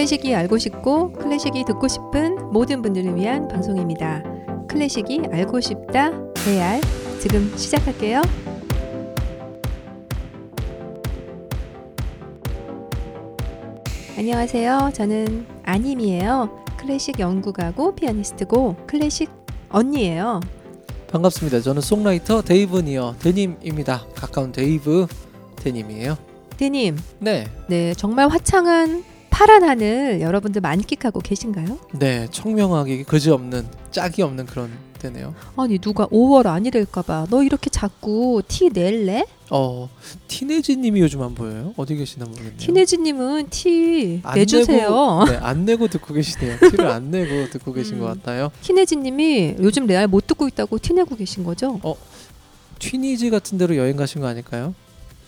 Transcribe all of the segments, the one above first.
클래식이 알고 싶고 클래식이 듣고 싶은 모든 분들을 위한 방송입니다. 클래식이 알고 싶다 AR 지금 시작할게요. 안녕하세요. 저는 안님이에요. 클래식 연구가고 피아니스트고 클래식 언니예요. 반갑습니다. 저는 송라이터 데이브 니어 대님입니다. 가까운 데이브 데님이에요. 대님, 네, 네 정말 화창한 파란 하늘 여러분들 만끽하고 계신가요? 네 청명하게 그지 없는 짝이 없는 그런 때네요. 아니 누가 5월 아니랄까봐 너 이렇게 자꾸 티 낼래? 어 티네지님이 요즘 안 보여요? 어디 계시나 모르겠네요. 티네지님은 티 안 내주세요. 내고, 네, 안 내고 듣고 계시네요. 티를 안 내고 듣고 계신 음. 것 같아요. 티네지님이 요즘 레알 못 듣고 있다고 티 내고 계신 거죠? 튀니지 같은 데로 여행 가신 거 아닐까요?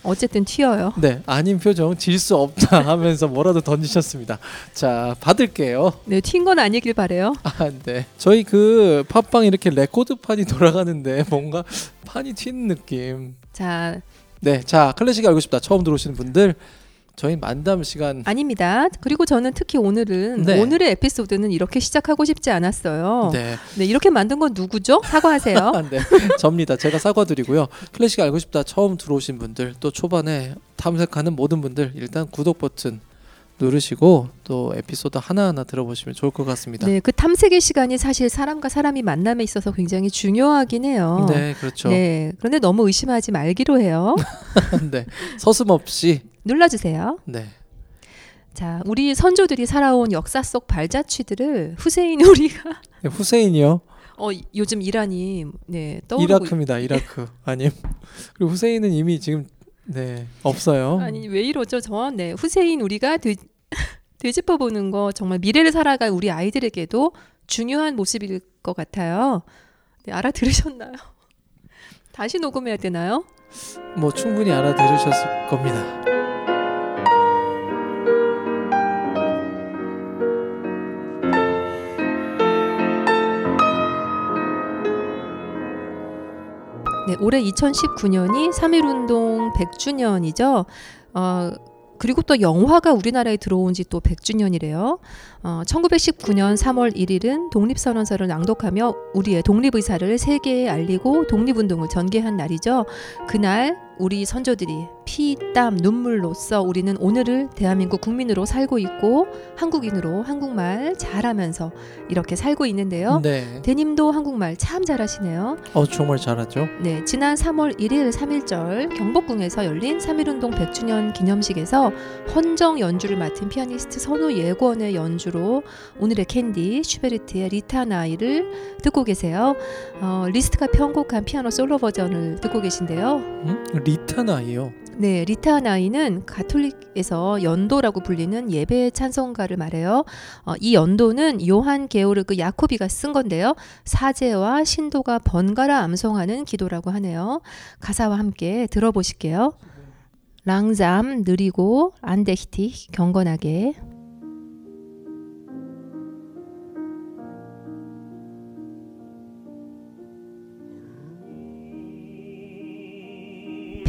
어쨌든 튀어요. 네, 안님 표정 질 수 없다 하면서 뭐라도 던지셨습니다. 자, 받을게요. 네, 튄 건 아니길 바래요. 아, 네. 저희 그 팟빵 이렇게 레코드 판이 돌아가는데 뭔가 판이 튀는 느낌. 자, 네, 자 클래식 알고 싶다 처음 들어오시는 분들 저희 만담 시간. 아닙니다. 그리고 저는 특히 오늘은 네. 오늘의 에피소드는 이렇게 시작하고 싶지 않았어요. 네, 네, 이렇게 만든 건 누구죠? 사과하세요. 아, 네, 접니다. 제가 사과드리고요. 클래식 알고 싶다 처음 들어오신 분들 또 초반에 탐색하는 모든 분들 일단 구독 버튼 누르시고 또 에피소드 하나하나 들어보시면 좋을 것 같습니다. 네, 그 탐색의 시간이 사실 사람과 사람이 만남에 있어서 굉장히 중요하긴 해요. 네, 그렇죠. 네, 그런데 너무 의심하지 말기로 해요. 네, 서슴없이 눌러주세요. 네. 자, 우리 선조들이 살아온 역사 속 발자취들을 후세인 우리가 네, 후세인이요. 어 요즘 이란이 네 떠오르고 이라크입니다. 이라크 아님. 그리고 후세인은 이미 지금 네 없어요. 아니 왜 이러죠? 저는 네 후세인 우리가 되, 되짚어 보는 거 정말 미래를 살아갈 우리 아이들에게도 중요한 모습일 것 같아요. 네, 알아들으셨나요? 다시 녹음해야 되나요? 뭐 충분히 알아들으셨을 겁니다. 네, 올해 2019년이 3.1운동 100주년이죠. 어, 그리고 또 영화가 우리나라에 들어온 지 또 100주년이래요. 어, 1919년 3월 1일은 독립선언서를 낭독하며 우리의 독립의사를 세계에 알리고 독립운동을 전개한 날이죠. 그날 우리 선조들이 피, 땀, 눈물로써 우리는 오늘을 대한민국 국민으로 살고 있고 한국인으로 한국말 잘하면서 이렇게 살고 있는데요. 네. 대님도 한국말 참 잘하시네요. 어 정말 잘하죠. 네, 지난 3월 1일 3.1절 경복궁에서 열린 3.1운동 100주년 기념식에서 헌정 연주를 맡은 피아니스트 선우 예권의 연주 로 오늘의 캔디 슈베르트의 Litanei를 듣고 계세요. 어, 리스트가 편곡한 피아노 솔로 버전을 듣고 계신데요. 음? Litanei요. 네, Litanei는 가톨릭에서 연도라고 불리는 예배 찬송가를 말해요. 어, 이 연도는 요한 게오르그 야코비가 쓴 건데요. 사제와 신도가 번갈아 암송하는 기도라고 하네요. 가사와 함께 들어보실게요. 랑잠 느리고 안데히티 경건하게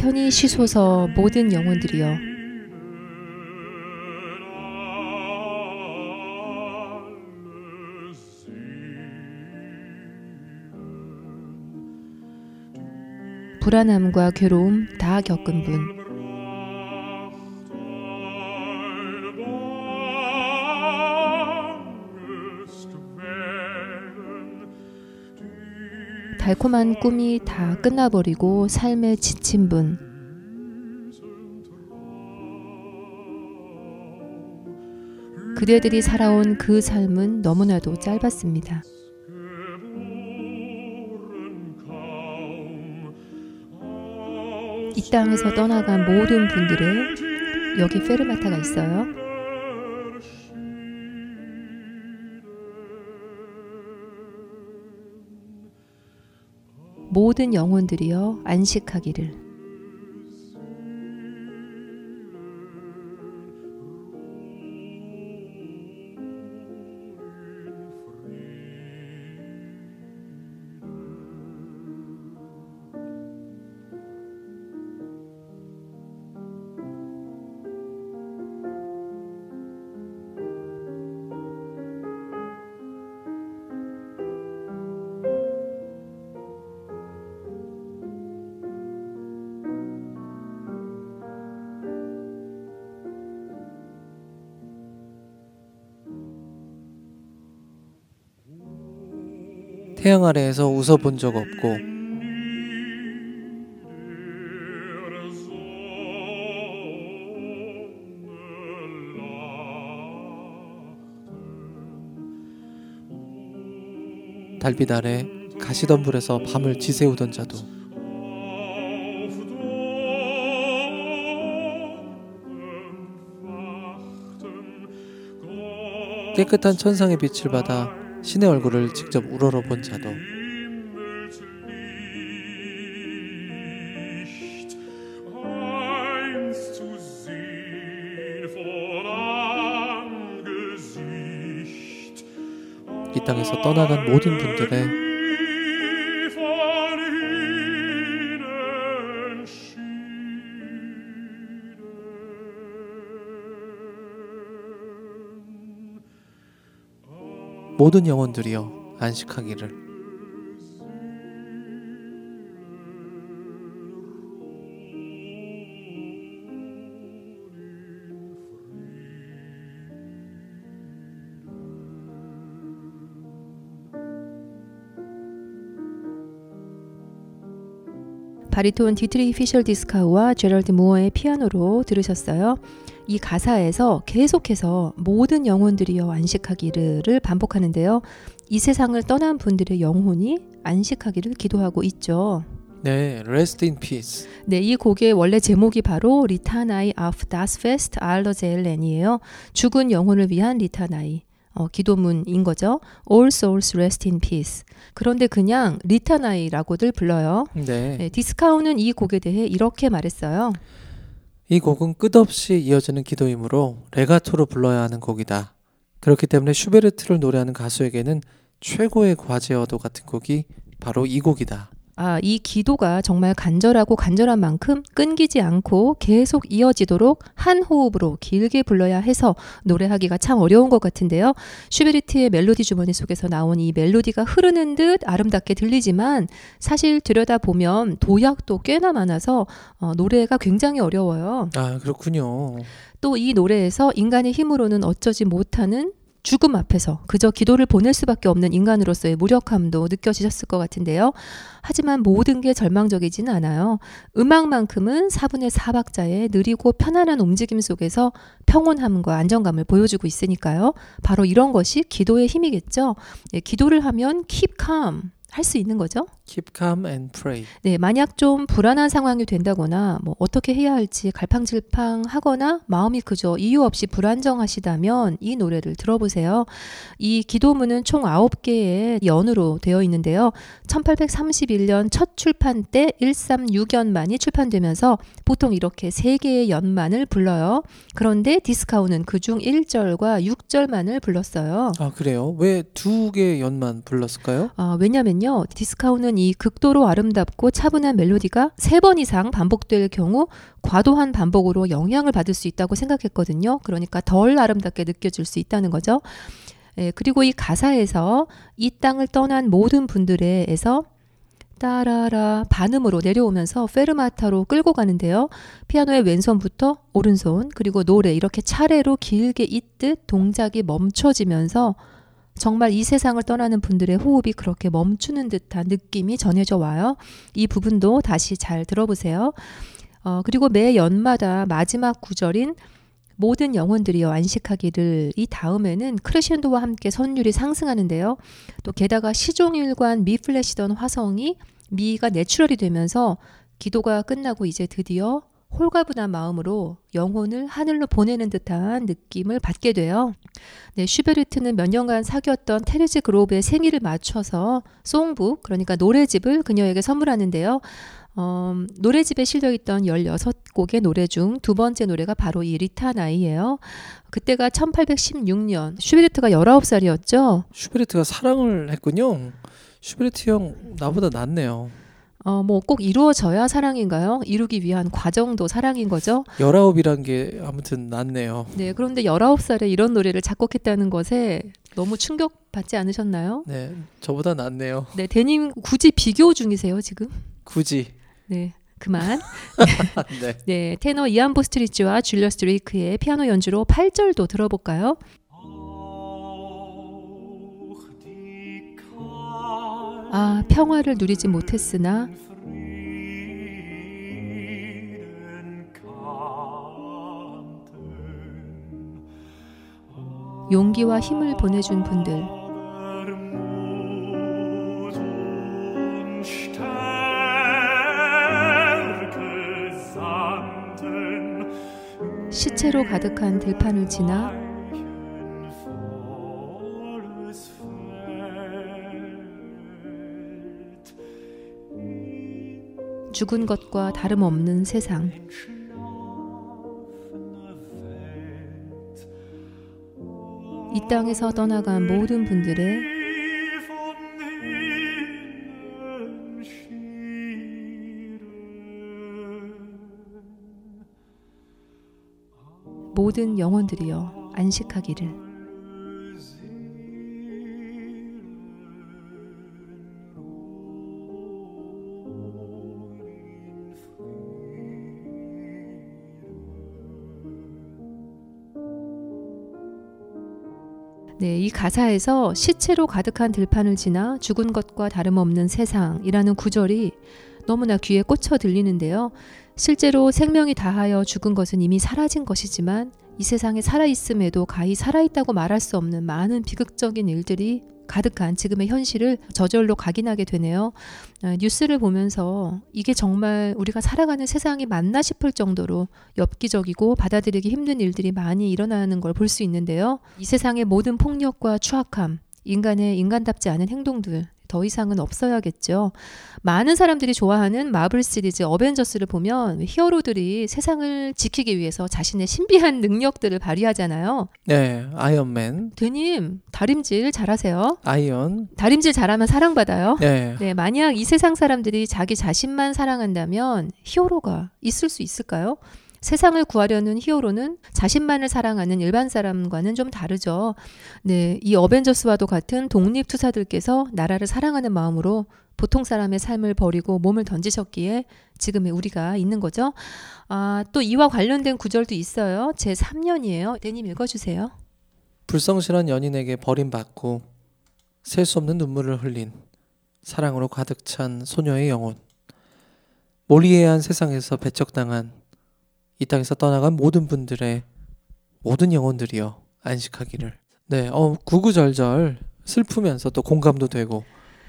편히 쉬소서 모든 영혼들이여. 불안함과 괴로움 다 겪은 분 달콤한 꿈이 다 끝나버리고 삶에 지친 분 그대들이 살아온 그 삶은 너무나도 짧았습니다. 이 땅에서 떠나간 모든 분들의 여기 페르마타가 있어요. 모든 영혼들이여 안식하기를. 태양 아래에서 웃어본 적 없고. 달빛 아래 가시덤불에서 밤을 지새우던 자도. 깨끗한 천상의 빛을 받아 신의 얼굴을 직접 우러러 본 자도 이 땅에서 떠나간 모든 분들의 모든 영혼들이여 안식하기를 바리톤 디트리히 피셔 디스카우와 제럴드 무어의 피아노로 들으셨어요. 이 가사에서 계속해서 모든 영혼들이여 안식하기를 반복하는데요. 이 세상을 떠난 분들의 영혼이 안식하기를 기도하고 있죠. 네, rest in peace. 네, 이 곡의 원래 제목이 바로 Litanei auf das Fest aller Seelen이에요. 죽은 영혼을 위한 Litanei. 어, 기도문인 거죠. All souls rest in peace. 그런데 그냥 Litanei라고들 불러요. 네. 네, 디스카우는 이 곡에 대해 이렇게 말했어요. 이 곡은 끝없이 이어지는 기도이므로 레가토로 불러야 하는 곡이다. 그렇기 때문에 슈베르트를 노래하는 가수에게는 최고의 과제어도 같은 곡이 바로 이 곡이다. 아, 이 기도가 정말 간절하고 간절한 만큼 끊기지 않고 계속 이어지도록 한 호흡으로 길게 불러야 해서 노래하기가 참 어려운 것 같은데요. 슈베르트의 멜로디 주머니 속에서 나온 이 멜로디가 흐르는 듯 아름답게 들리지만 사실 들여다보면 도약도 꽤나 많아서 어, 노래가 굉장히 어려워요. 아, 그렇군요. 또 이 노래에서 인간의 힘으로는 어쩌지 못하는 죽음 앞에서 그저 기도를 보낼 수밖에 없는 인간으로서의 무력함도 느껴지셨을 것 같은데요. 하지만 모든 게 절망적이지는 않아요. 음악만큼은 4분의 4박자의 느리고 편안한 움직임 속에서 평온함과 안정감을 보여주고 있으니까요. 바로 이런 것이 기도의 힘이겠죠. 예, 기도를 하면 keep calm 할 수 있는 거죠. Keep calm and pray. 네, 만약 좀 불안한 상황이 된다거나 뭐 어떻게 해야 할지 갈팡질팡하거나 마음이 그저 이유 없이 불안정하시다면 이 노래를 들어보세요. 이 기도문은 총 9개의 연으로 되어 있는데요. 1831년 첫 출판 때 136연만이 출판되면서 보통 이렇게 3개의 연만을 불러요. 그런데 디스카우는 그중 1절과 6절만을 불렀어요. 아, 그래요? 왜 두 개의 연만 불렀을까요? 아, 왜냐면요. 디스카우는 이 극도로 아름답고 차분한 멜로디가 세 번 이상 반복될 경우 과도한 반복으로 영향을 받을 수 있다고 생각했거든요. 그러니까 덜 아름답게 느껴질 수 있다는 거죠. 예, 그리고 이 가사에서 이 땅을 떠난 모든 분들에서 따라라 반음으로 내려오면서 페르마타로 끌고 가는데요. 피아노의 왼손부터 오른손 그리고 노래 이렇게 차례로 길게 잇듯 동작이 멈춰지면서 정말 이 세상을 떠나는 분들의 호흡이 그렇게 멈추는 듯한 느낌이 전해져 와요. 이 부분도 다시 잘 들어보세요. 어, 그리고 매 연마다 마지막 구절인 모든 영혼들이여 안식하기를 이 다음에는 크레셴도와 함께 선율이 상승하는데요. 또 게다가 시종일관 미 플랫이던 화성이 미가 내추럴이 되면서 기도가 끝나고 이제 드디어 홀가분한 마음으로 영혼을 하늘로 보내는 듯한 느낌을 받게 돼요. 네, 슈베르트는 몇 년간 사귀었던 테레즈 그로브의 생일을 맞춰서 songbook, 그러니까 노래집을 그녀에게 선물하는데요. 어, 노래집에 실려 있던 16곡의 노래 중 두 번째 노래가 바로 이 Litanei예요. 그때가 1816년 슈베르트가 19살이었죠. 슈베르트가 사랑을 했군요. 슈베르트 형 나보다 낫네요. 어, 뭐 꼭 이루어져야 사랑인가요? 이루기 위한 과정도 사랑인 거죠. 열아홉이란 게 아무튼 낫네요. 네, 그런데 19살에 이런 노래를 작곡했다는 것에 너무 충격받지 않으셨나요? 네, 저보다 낫네요. 네, 대님 굳이 비교 중이세요, 지금? 굳이. 네. 그만. 네. 네, 테너 이안 보스트리츠와 줄리어스 드레이크의 피아노 연주로 8절도 들어볼까요? 아, 평화를 누리지 못했으나. 용기와 힘을 보내준 분들, 시체로 가득한 들판을 지나 죽은 것과 다름없는 세상. 이 땅에서 떠나간 모든 분들의. 모든 영혼들이여 안식하기를. 가사에서 시체로 가득한 들판을 지나 죽은 것과 다름없는 세상이라는 구절이 너무나 귀에 꽂혀 들리는데요. 실제로 생명이 다하여 죽은 것은 이미 사라진 것이지만 이 세상에 살아있음에도 가히 살아있다고 말할 수 없는 많은 비극적인 일들이 가득한 지금의 현실을 저절로 각인하게 되네요. 아, 뉴스를 보면서 이게 정말 우리가 살아가는 세상이 맞나 싶을 정도로 엽기적이고 받아들이기 힘든 일들이 많이 일어나는 걸 볼 수 있는데요. 이 세상의 모든 폭력과 추악함, 인간의 인간답지 않은 행동들 더 이상은 없어야겠죠. 많은 사람들이 좋아하는 마블 시리즈 어벤져스를 보면 히어로들이 세상을 지키기 위해서 자신의 신비한 능력들을 발휘하잖아요. 네, 아이언맨, 대님, 다림질 잘하세요. iron. 다림질 잘하면 사랑받아요. 네. 네, 만약 이 세상 사람들이 자기 자신만 사랑한다면 히어로가 있을 수 있을까요? 세상을 구하려는 히어로는 자신만을 사랑하는 일반 사람과는 좀 다르죠. 네, 이 어벤져스와도 같은 독립 투사들께서 나라를 사랑하는 마음으로 보통 사람의 삶을 버리고 몸을 던지셨기에 지금의 우리가 있는 거죠. 아, 또 이와 관련된 구절도 있어요. 제 3년이에요. 대님 읽어주세요. 불성실한 연인에게 버림받고 셀 수 없는 눈물을 흘린 사랑으로 가득 찬 소녀의 영혼. 몰리에한 세상에서 배척당한 이 땅에서 떠나간 모든 분들의 모든 영혼들이여 안식하기를. 네, 어 구구절절 슬프면서 또 공감도 되고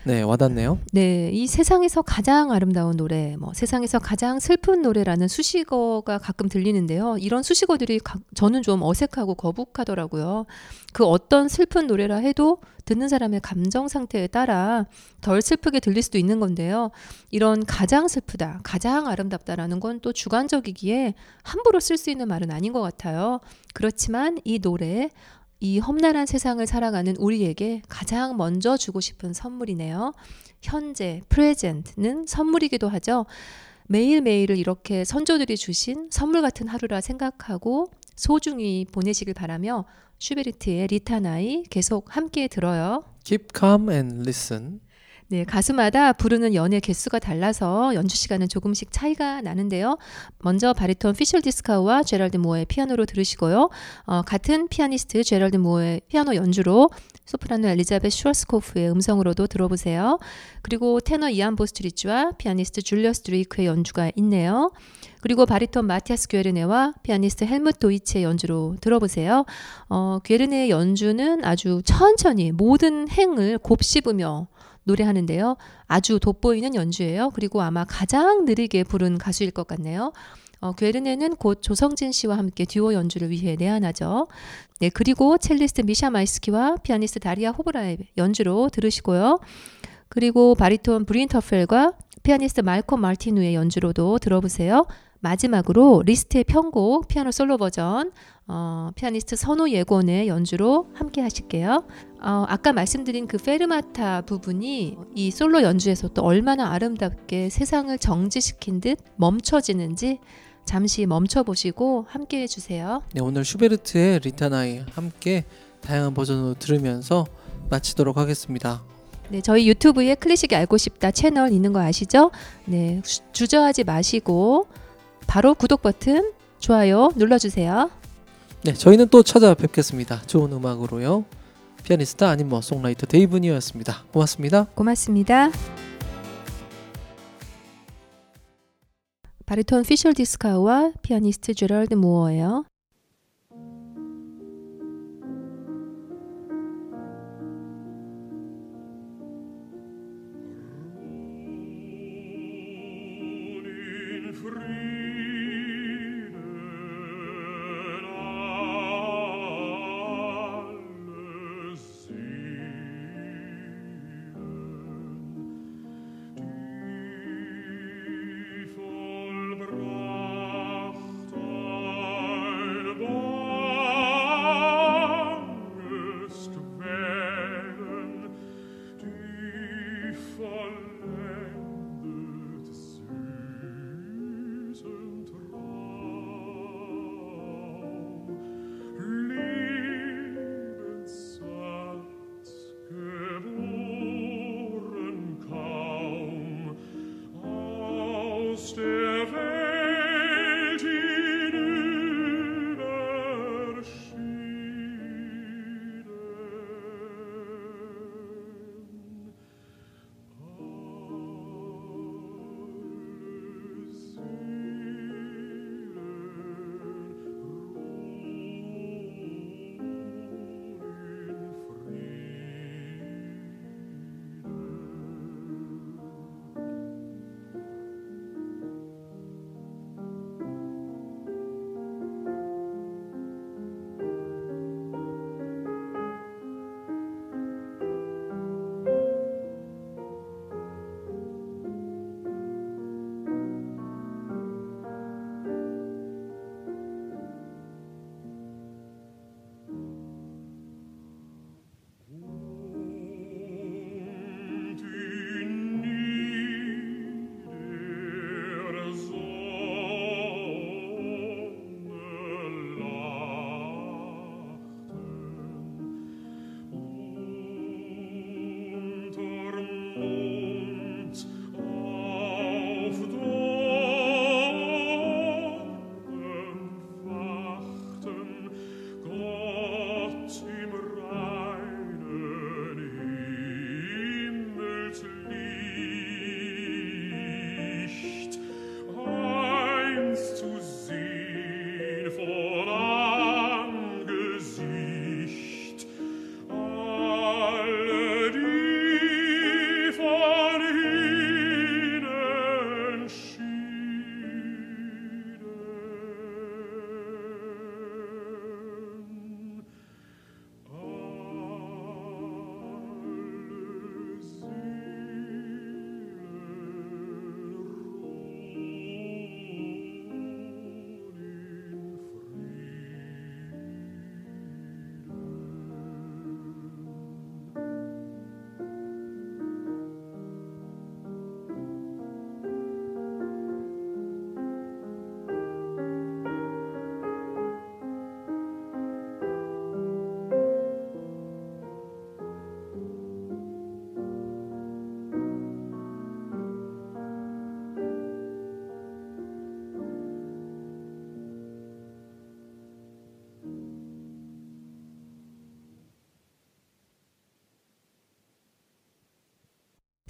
네 와닿네요. 네, 이 세상에서 가장 아름다운 노래, 뭐 세상에서 가장 슬픈 노래라는 수식어가 가끔 들리는데요. 이런 수식어들이 가- 저는 좀 어색하고 거북하더라고요. 그 어떤 슬픈 노래라 해도 듣는 사람의 감정 상태에 따라 덜 슬프게 들릴 수도 있는 건데요. 이런 가장 슬프다, 가장 아름답다라는 건 또 주관적이기에 함부로 쓸 수 있는 말은 아닌 것 같아요. 그렇지만 이 노래, 이 험난한 세상을 살아가는 우리에게 가장 먼저 주고 싶은 선물이네요. 현재, 프레젠트는 선물이기도 하죠. 매일매일을 이렇게 선조들이 주신 선물 같은 하루라 생각하고 소중히 보내시길 바라며 슈베르트의 리타나이 계속 함께 들어요. Keep calm and listen. 네, 가수마다 부르는 연의 개수가 달라서 연주 시간은 조금씩 차이가 나는데요. 먼저 바리톤 피셔 디스카우와 제랄드 무어의 피아노로 들으시고요. 어, 같은 피아니스트 제랄드 무어의 피아노 연주로 소프라노 엘리자베트 슈바르츠코프의 음성으로도 들어보세요. 그리고 테너 이안 보스트리지와 피아니스트 줄리어스 드레이크의 연주가 있네요. 그리고 바리톤 마티아스 괴르네와 피아니스트 헬무트 도이치의 연주로 들어보세요. 어, 괴르네의 연주는 아주 천천히 모든 행을 곱씹으며 노래하는데요. 아주 돋보이는 연주예요. 그리고 아마 가장 느리게 부른 가수일 것 같네요. 어, 괴르네는 곧 조성진 씨와 함께 듀오 연주를 위해 내한하죠. 네, 그리고 첼리스트 미샤 마이스키와 피아니스트 다리아 호보라의 연주로 들으시고요. 그리고 바리톤 브린 터펠과 피아니스트 말콤 마티누의 연주로도 들어보세요. 마지막으로 리스트의 편곡 피아노 솔로 버전 어, 피아니스트 선우 예권의 연주로 함께 하실게요. 어, 아까 말씀드린 그 페르마타 부분이 이 솔로 연주에서 또 얼마나 아름답게 세상을 정지시킨 듯 멈춰지는지 잠시 멈춰 보시고 함께 해주세요. 네, 오늘 슈베르트의 리타나이 함께 다양한 버전으로 들으면서 마치도록 하겠습니다. 네, 저희 유튜브에 클래식이 알고 싶다 채널 있는 거 아시죠? 네, 주- 주저하지 마시고 바로 구독 버튼, 좋아요 눌러주세요. 네, 저희는 또 찾아뵙겠습니다. 좋은 음악으로요. 피아니스트 안인모, 송라이터 데이브 니어였습니다. 고맙습니다. 고맙습니다. 바리톤 피셔 디스카우와 피아니스트 제럴드 무어예요.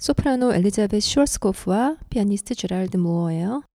소프라노 엘리자베스 슈얼스코프와 피아니스트 제랄드 무어예요.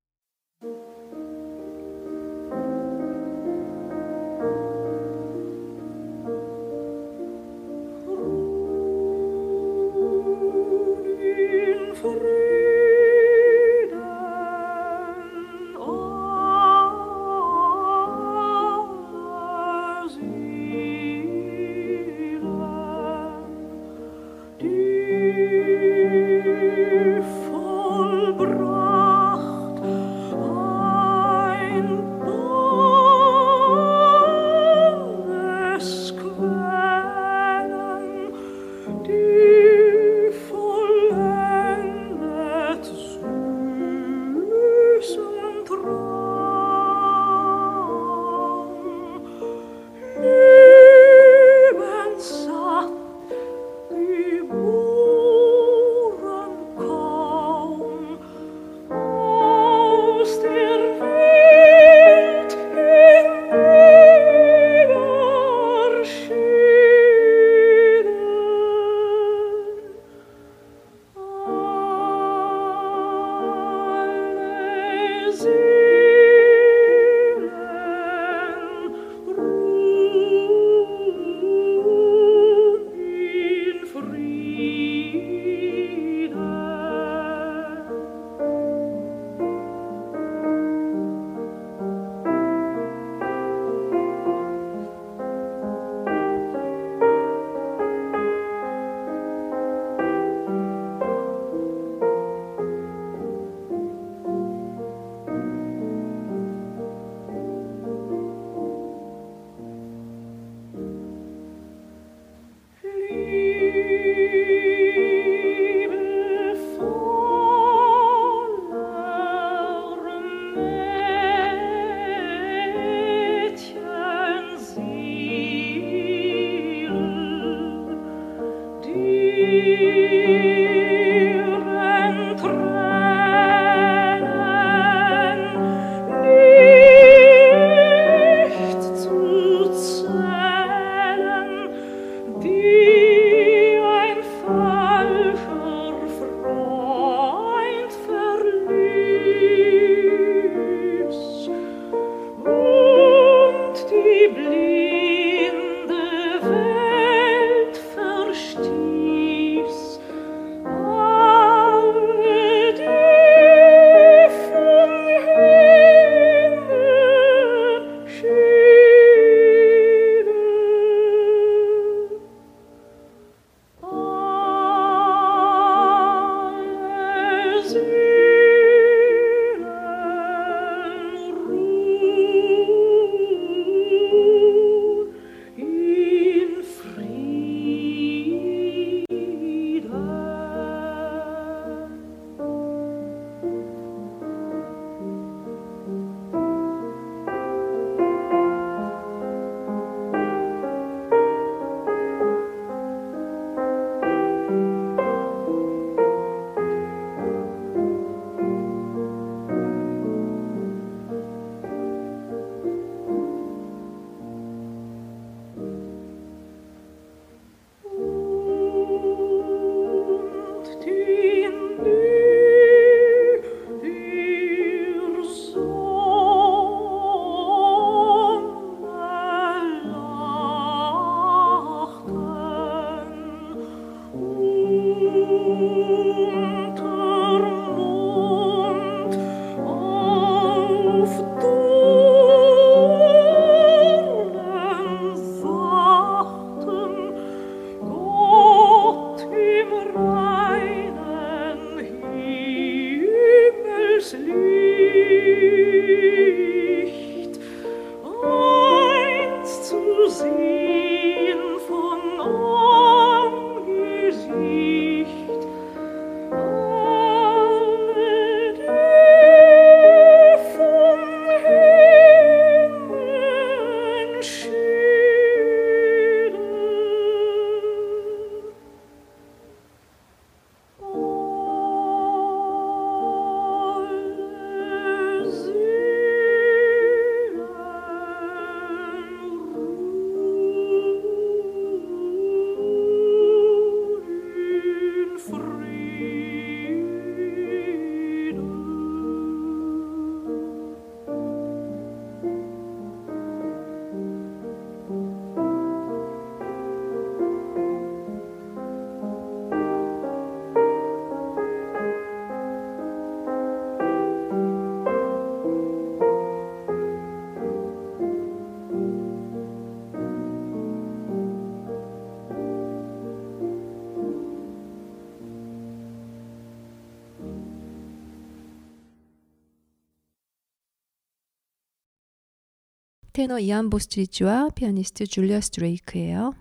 테너 이안 보스트리치와 피아니스트 줄리아 스트레이크예요.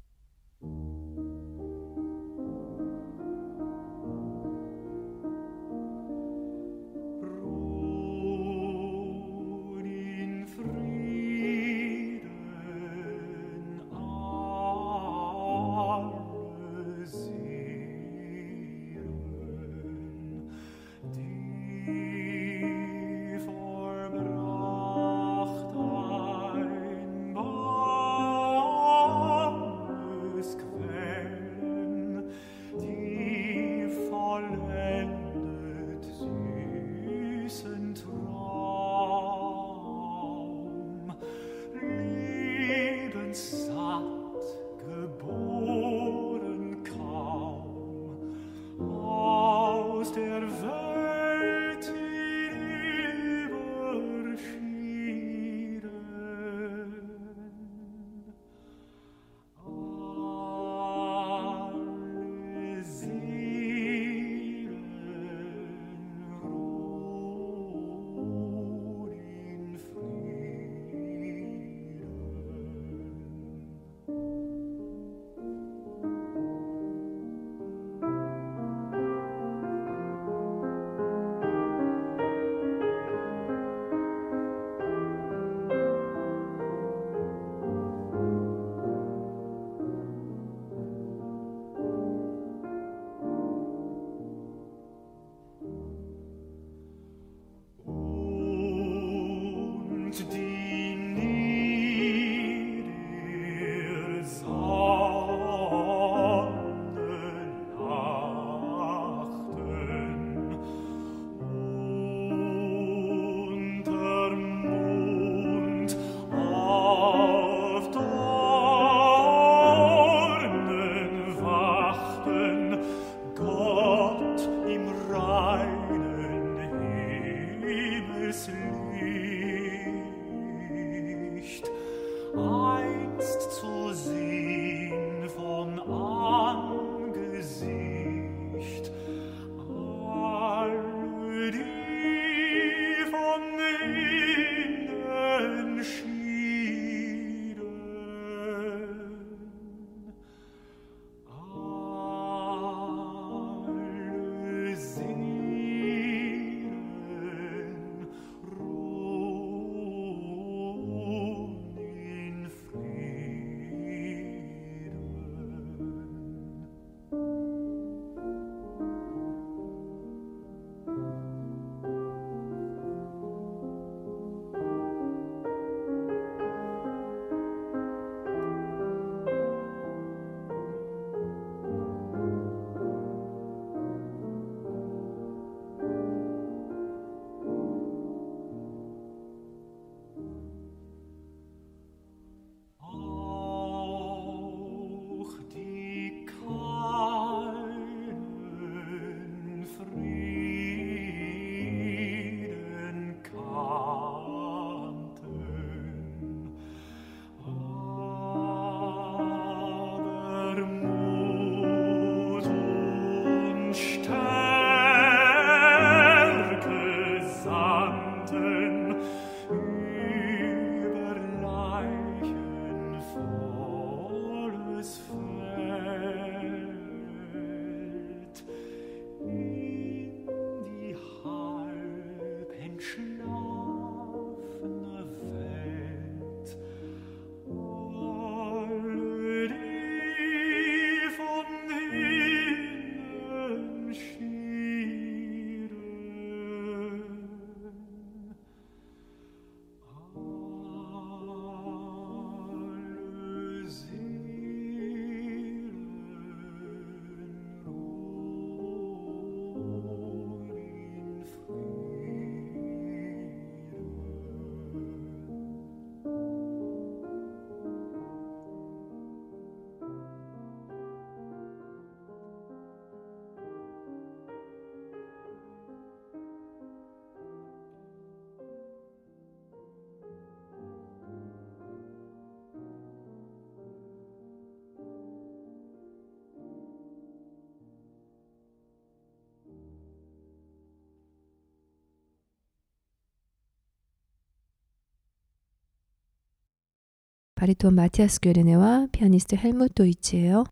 바리톤 마티아스 괴르네와 피아니스트 헬무트 도이치예요.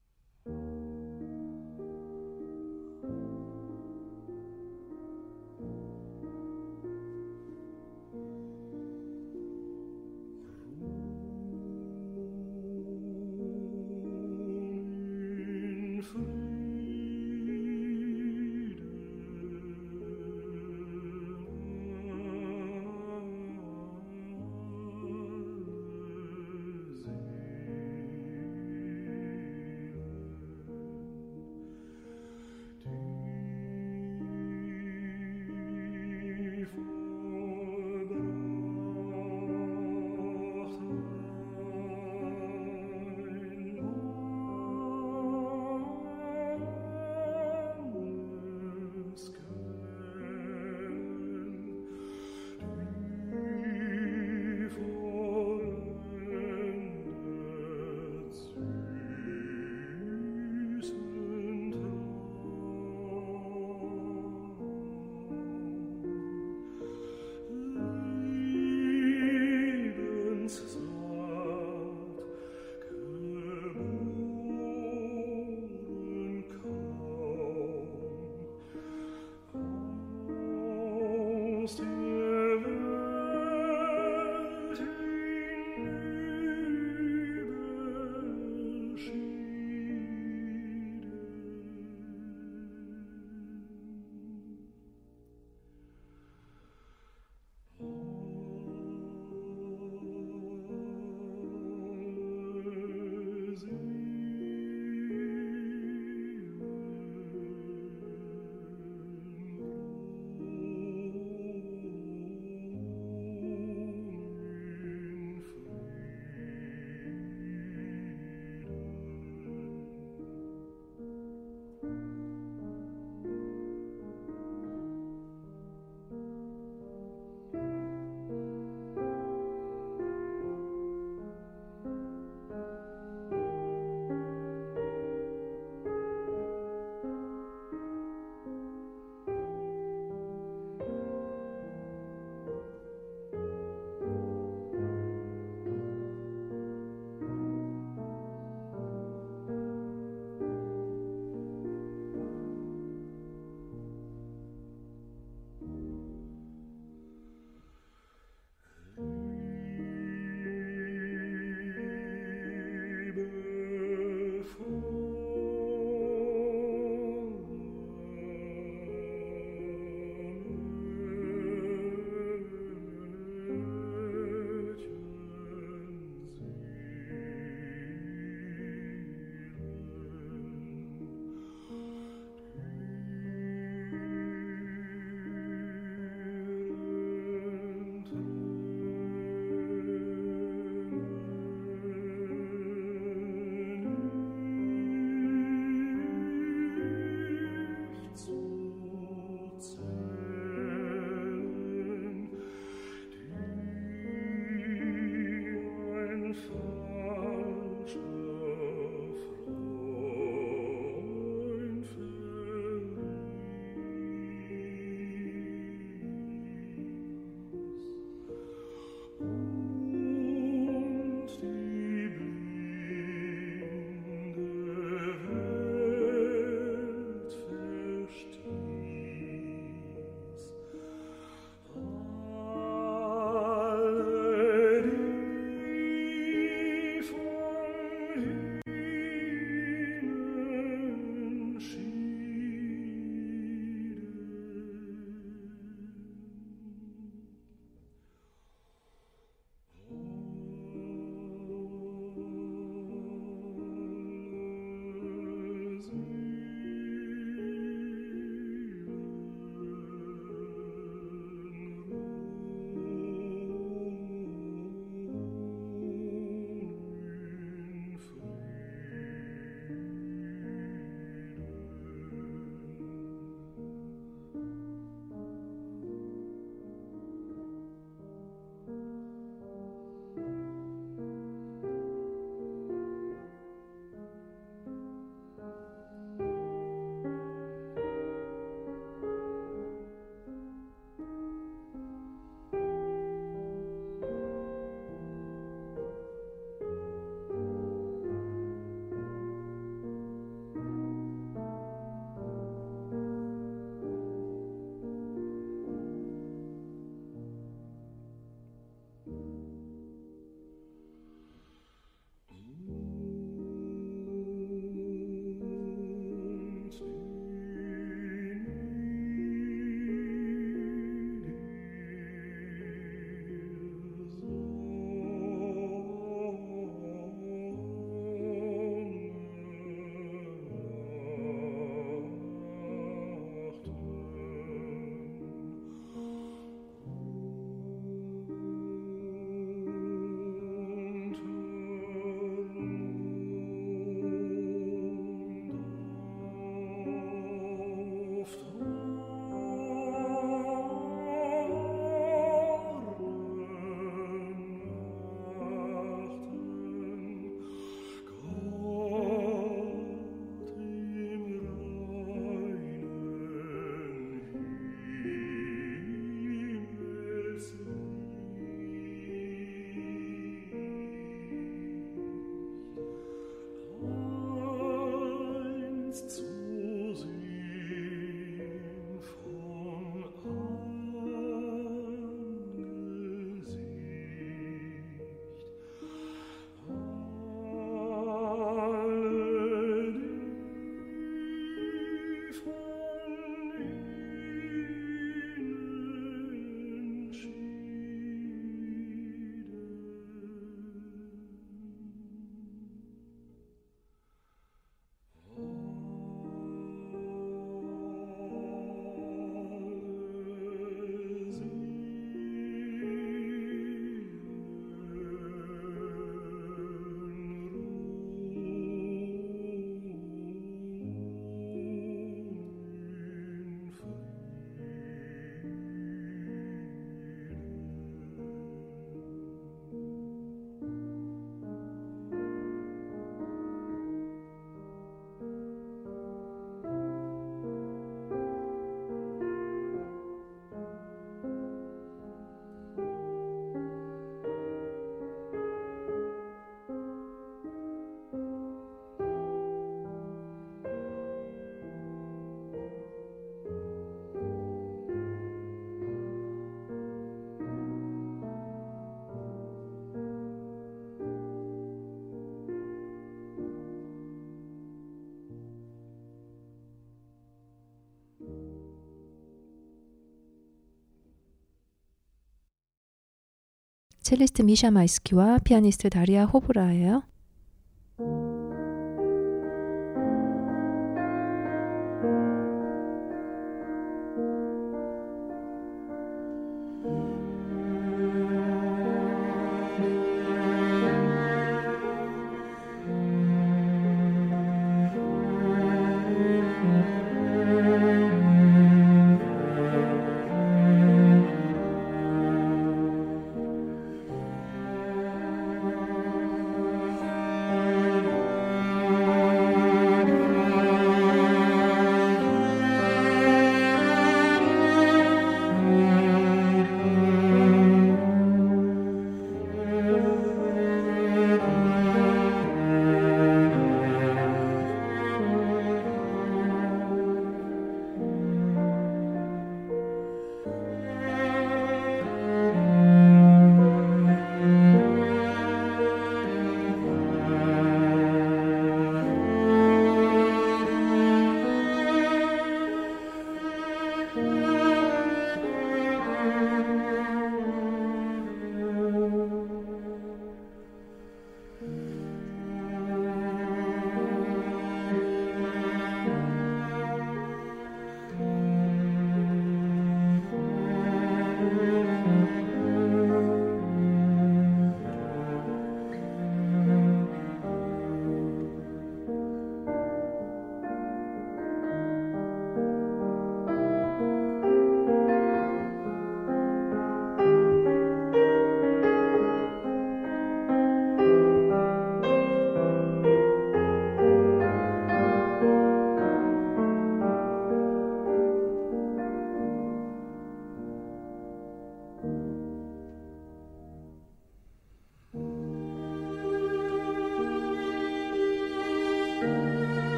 첼리스트 미샤 마이스키와 피아니스트 다리아 호브라예요.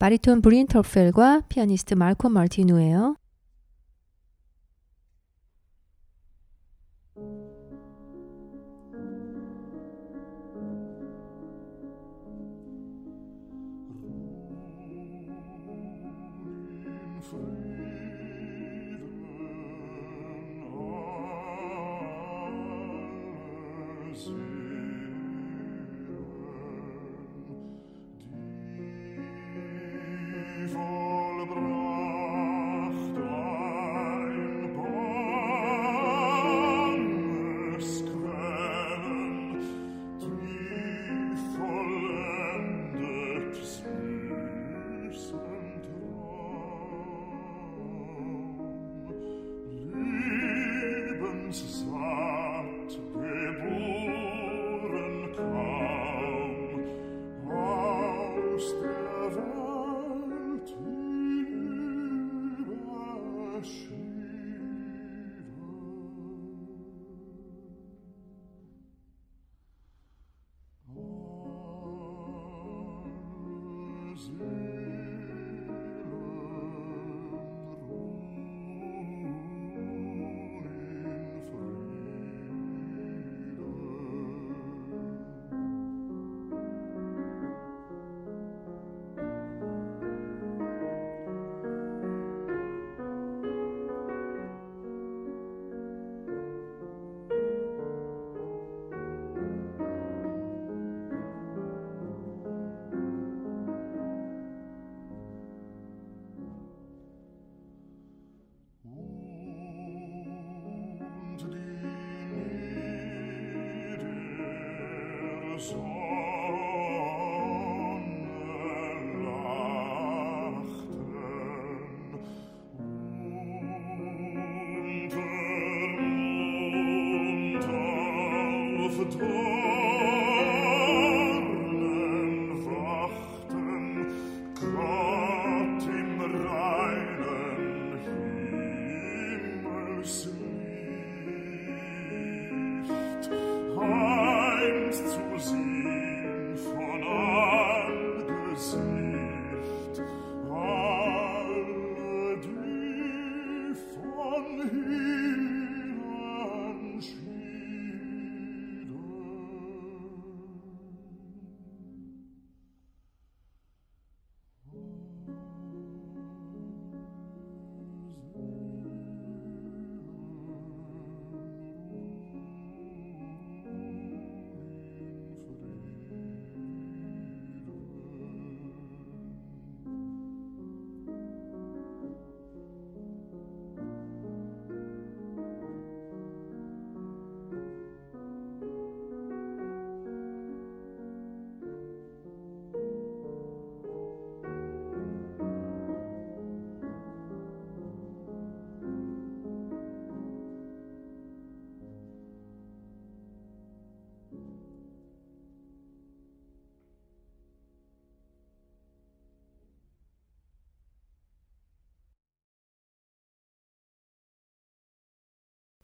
바리톤 브린 터펠과 피아니스트 말콤 말티누예요.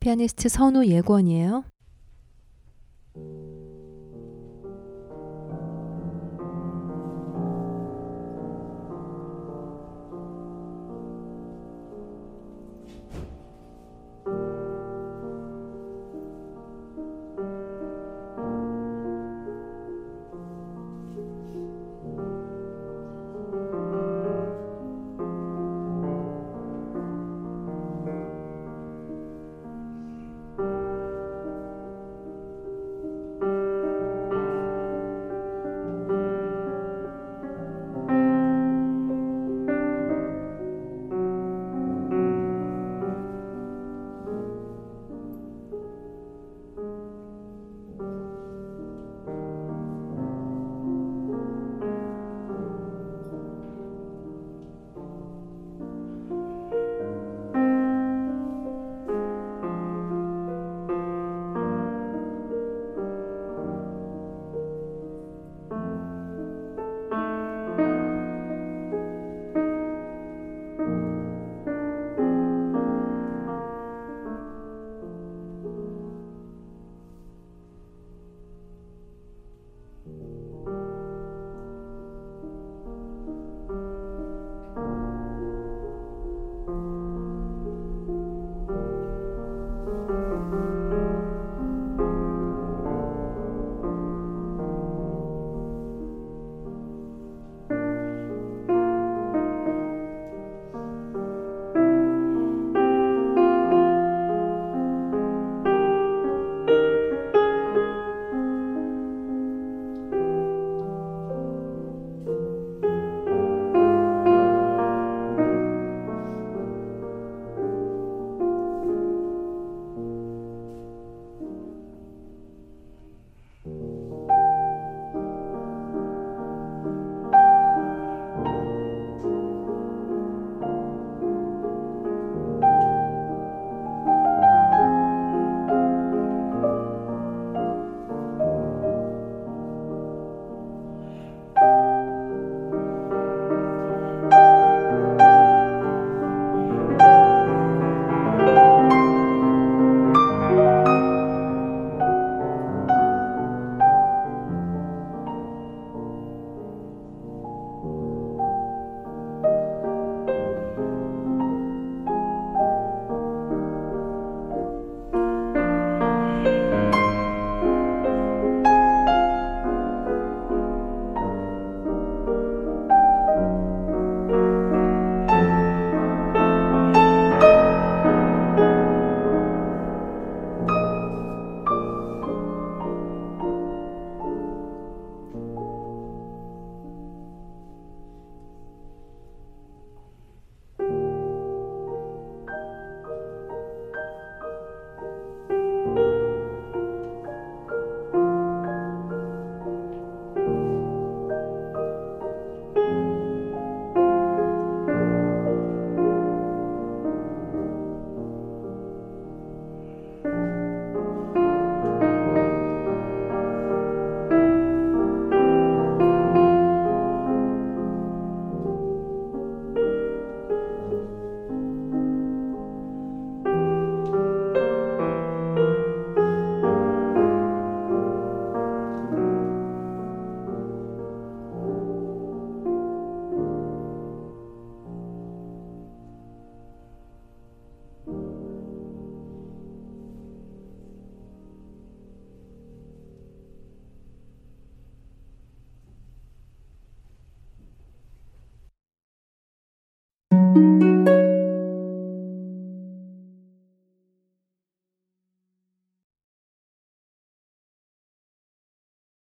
피아니스트 선우 예권이에요.